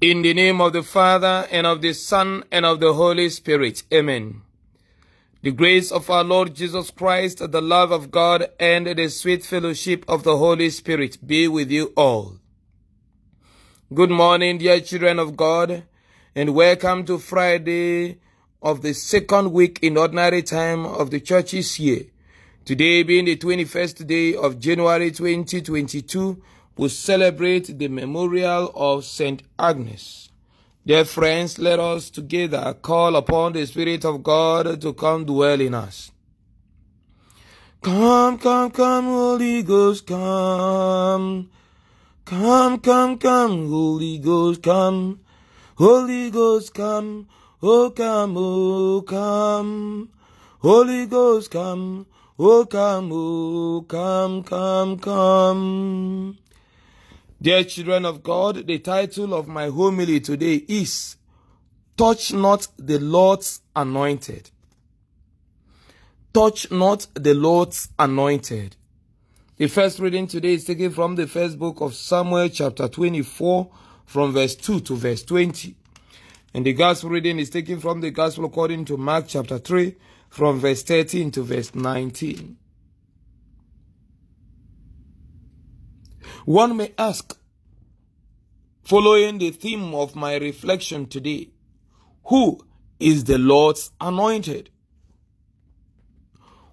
In the name of the Father, and of the Son, and of the Holy Spirit. Amen. The grace of our Lord Jesus Christ, the love of God, and the sweet fellowship of the Holy Spirit be with you all. Good morning, dear children of God, and welcome to Friday of the second week in ordinary time of the church's year. Today being the 21st day of January 2022, we celebrate the memorial of Saint Agnes. Dear friends, let us together call upon the Spirit of God to come dwell in us. Come, come, come, Holy Ghost, come. Come, come, come, Holy Ghost, come. Holy Ghost, come. Oh, come, oh, come. Holy Ghost, come. Oh, come, oh, come, come, come. Dear children of God, the title of my homily today is Touch Not the Lord's Anointed. Touch not the Lord's anointed. The first reading today is taken from the first book of Samuel, chapter 24, from verse 2 to verse 20. And the gospel reading is taken from the gospel according to Mark, chapter 3, from verse 13 to verse 19. One may ask, following the theme of my reflection today, who is the Lord's anointed?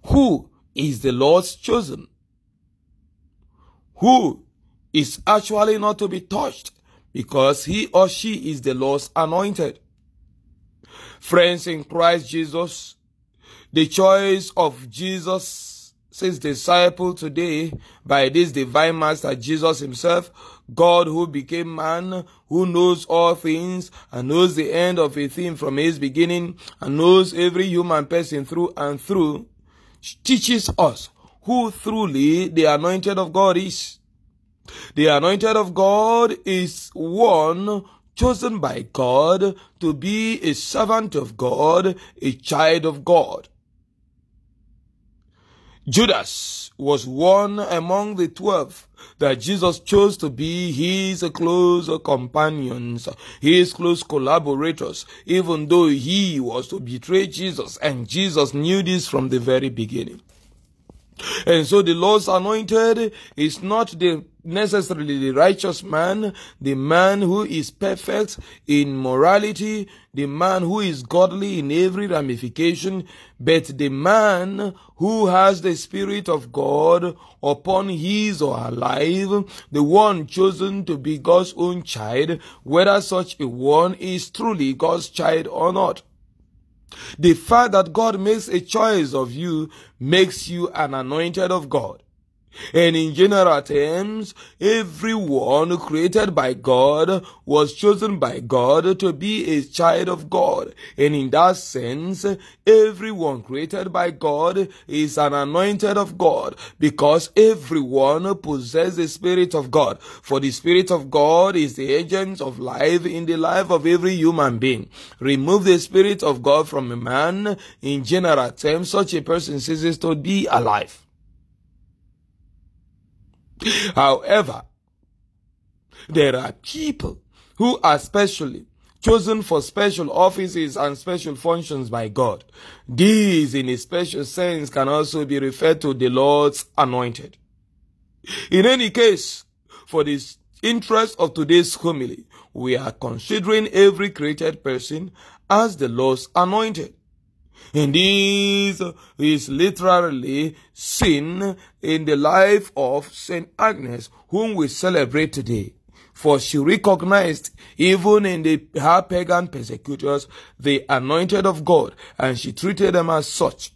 Who is the Lord's chosen? Who is actually not to be touched because he or she is the Lord's anointed? Friends in Christ Jesus, the choice of Jesus since disciple today by this divine master Jesus himself, God who became man, who knows all things and knows the end of a thing from his beginning and knows every human person through and through, teaches us who truly the anointed of God is. The anointed of God is one chosen by God to be a servant of God, a child of God. Judas was one among the twelve that Jesus chose to be his close companions, his close collaborators, even though he was to betray Jesus, and Jesus knew this from the very beginning. And so the Lord's anointed is not the necessarily the righteous man, the man who is perfect in morality, the man who is godly in every ramification, but the man who has the Spirit of God upon his or her life, the one chosen to be God's own child, whether such a one is truly God's child or not. The fact that God makes a choice of you makes you an anointed of God. And in general terms, everyone created by God was chosen by God to be a child of God. And in that sense, everyone created by God is an anointed of God because everyone possesses the Spirit of God. For the Spirit of God is the agent of life in the life of every human being. Remove the Spirit of God from a man, in general terms, such a person ceases to be alive. However, there are people who are specially chosen for special offices and special functions by God. These, in a special sense, can also be referred to the Lord's anointed. In any case, for the interest of today's homily, we are considering every created person as the Lord's anointed. And this is literally seen in the life of Saint Agnes, whom we celebrate today. For she recognized, even in the, her pagan persecutors, the anointed of God, and she treated them as such.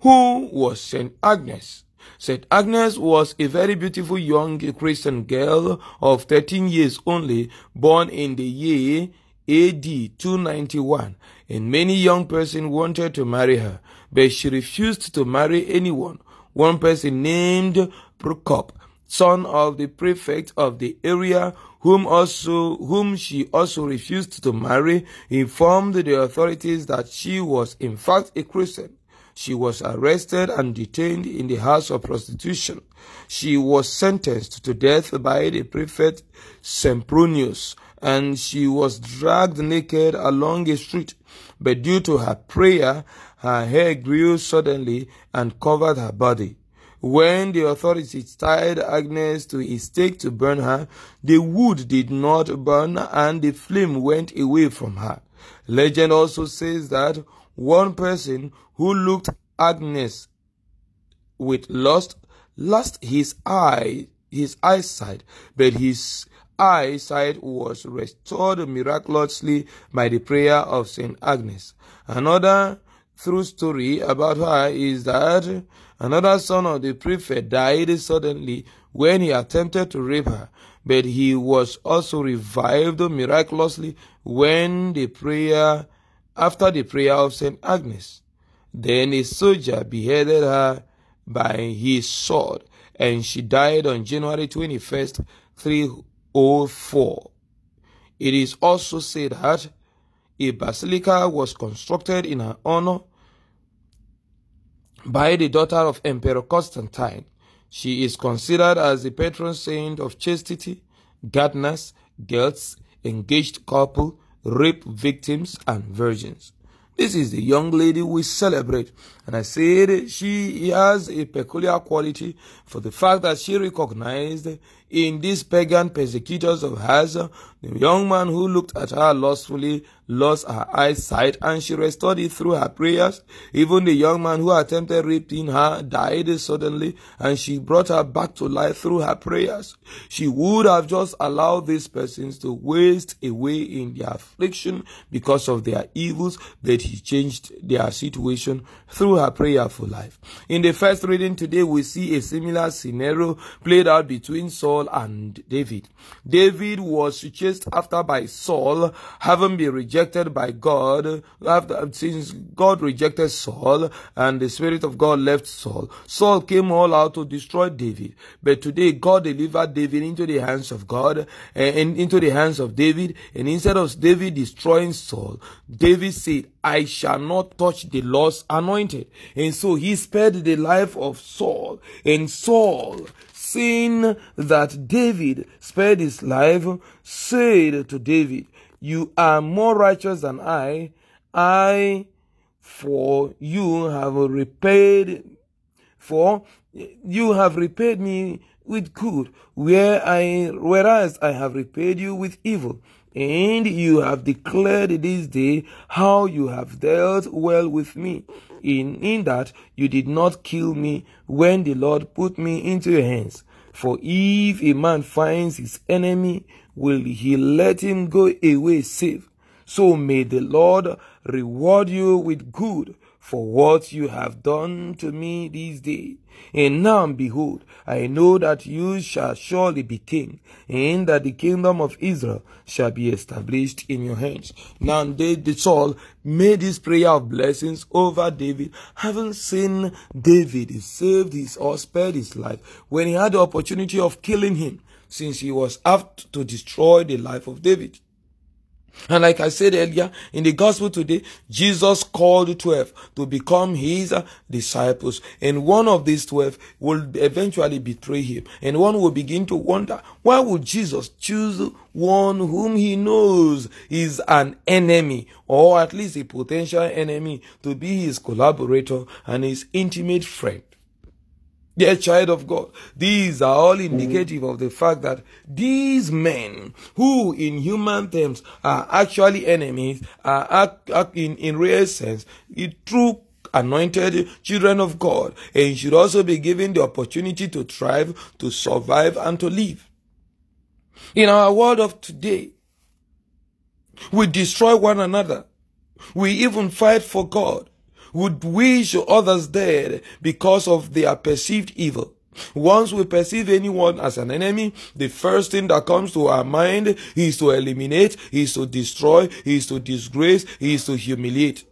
Who was Saint Agnes? Saint Agnes was a very beautiful young Christian girl of 13 years only, born in the year AD 291 and many young persons wanted to marry her, but she refused to marry anyone. One person named Prokop, son of the prefect of the area, whom also whom she also refused to marry, informed the authorities that she was in fact a Christian. She was arrested and detained in the house of prostitution. She was sentenced to death by the prefect Sempronius, and she was dragged naked along a street. But due to her prayer, her hair grew suddenly and covered her body. When the authorities tied Agnes to a stake to burn her, the wood did not burn and the flame went away from her. Legend also says that one person who looked Agnes with lust lost his eye, his eyesight, but his eyesight was restored miraculously by the prayer of Saint Agnes. Another true story about her is that another son of the prefect died suddenly when he attempted to rape her, but he was also revived miraculously when the prayer after the prayer of Saint Agnes. Then a soldier beheaded her by his sword, and she died on January 21st, 304. It is also said that a basilica was constructed in her honor by the daughter of Emperor Constantine. She is considered as the patron saint of chastity, gardeners, girls, engaged couple, rape victims, and virgins. This is the young lady we celebrate. And I said she has a peculiar quality for the fact that she recognized in these pagan persecutors of hers, the young man who looked at her lustfully lost her eyesight and she restored it through her prayers. Even the young man who attempted raping her died suddenly and she brought her back to life through her prayers. She would have just allowed these persons to waste away in their affliction because of their evils, but he changed their situation through her prayerful life. In the first reading today, we see a similar scenario played out between Saul and David. David was chased after by Saul, having been rejected by God, after, since God rejected Saul and the Spirit of God left Saul. Saul came all out to destroy David. But today, God delivered David into the hands of God eh, and into the hands of David. And instead of David destroying Saul, David said, I shall not touch the Lord's anointed. And so he spared the life of Saul. And Saul, seeing that David spared his life, said to David, You are more righteous than I. I, for you have repaid, for you have repaid me with good, where I, whereas I have repaid you with evil. And you have declared this day how you have dealt well with me, in, in that you did not kill me when the Lord put me into your hands. For if a man finds his enemy, will he let him go away safe? So may the Lord reward you with good for what you have done to me this day. And now behold, I know that you shall surely be king, and that the kingdom of Israel shall be established in your hands. Now David Saul made this prayer of blessings over David, having seen David he saved his or spared his life when he had the opportunity of killing him, since he was apt to destroy the life of David. And like I said earlier, in the gospel today, Jesus called 12 to become his disciples. And one of these 12 will eventually betray him. And one will begin to wonder, why would Jesus choose one whom he knows is an enemy, or at least a potential enemy, to be his collaborator and his intimate friend? Dear child of God, these are all indicative of the fact that these men, who in human terms are actually enemies, are in, in real sense, true anointed children of God, and should also be given the opportunity to thrive, to survive, and to live. In our world of today, we destroy one another. We even fight for God would wish others dead because of their perceived evil. Once we perceive anyone as an enemy, the first thing that comes to our mind is to eliminate, is to destroy, is to disgrace, is to humiliate.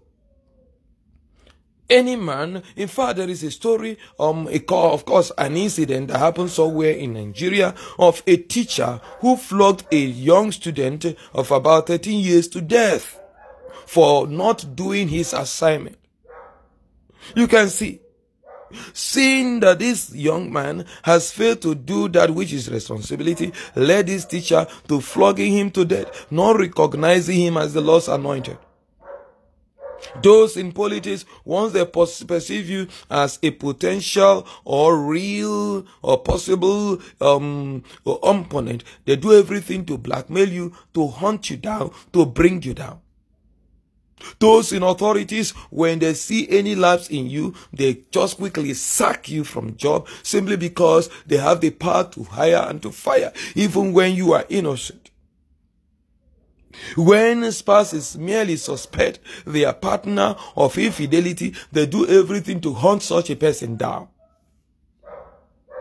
Any man, in fact, there is a story, um, a, of course, an incident that happened somewhere in Nigeria of a teacher who flogged a young student of about 13 years to death for not doing his assignment. You can see Seeing that this young man has failed to do that which is responsibility, led his teacher to flogging him to death, not recognizing him as the Lord's anointed. Those in politics, once they perceive you as a potential or real or possible um, opponent, they do everything to blackmail you, to hunt you down, to bring you down. Those in authorities, when they see any lapse in you, they just quickly sack you from job simply because they have the power to hire and to fire, even when you are innocent. When spouses merely suspect their partner of infidelity, they do everything to hunt such a person down.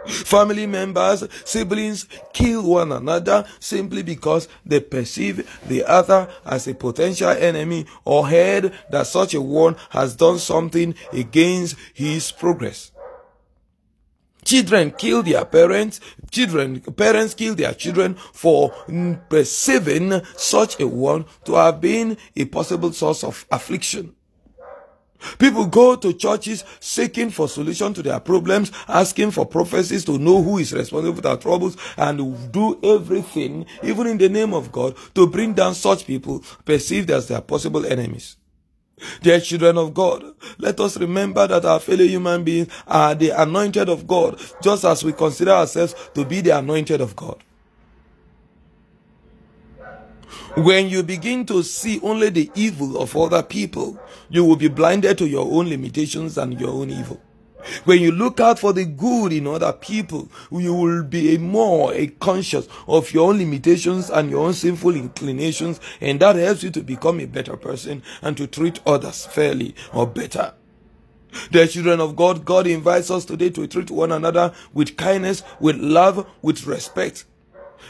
Family members, siblings kill one another simply because they perceive the other as a potential enemy or heard that such a one has done something against his progress. Children kill their parents. Children, parents kill their children for perceiving such a one to have been a possible source of affliction. People go to churches seeking for solution to their problems, asking for prophecies to know who is responsible for their troubles, and do everything, even in the name of God, to bring down such people perceived as their possible enemies. Dear children of God, let us remember that our fellow human beings are the anointed of God, just as we consider ourselves to be the anointed of God. When you begin to see only the evil of other people, you will be blinded to your own limitations and your own evil. When you look out for the good in other people, you will be more conscious of your own limitations and your own sinful inclinations, and that helps you to become a better person and to treat others fairly or better. The children of God, God invites us today to treat one another with kindness, with love, with respect,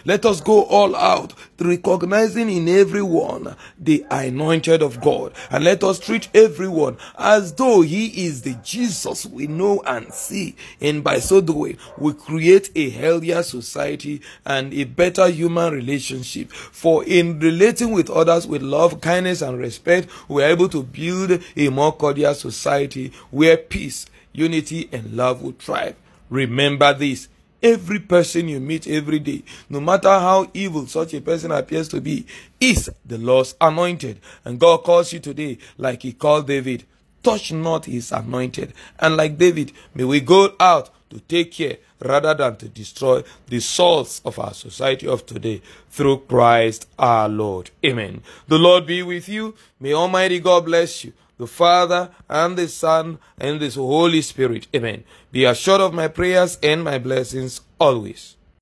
let us go all out, recognizing in everyone the anointed of God. And let us treat everyone as though he is the Jesus we know and see. And by so doing, we create a healthier society and a better human relationship. For in relating with others with love, kindness, and respect, we are able to build a more cordial society where peace, unity, and love will thrive. Remember this Every person you meet every day, no matter how evil such a person appears to be, is the Lord's anointed. And God calls you today like He called David. Touch not His anointed. And like David, may we go out to take care rather than to destroy the souls of our society of today through Christ our Lord. Amen. The Lord be with you. May Almighty God bless you the Father and the Son and the Holy Spirit. Amen. Be assured of my prayers and my blessings always.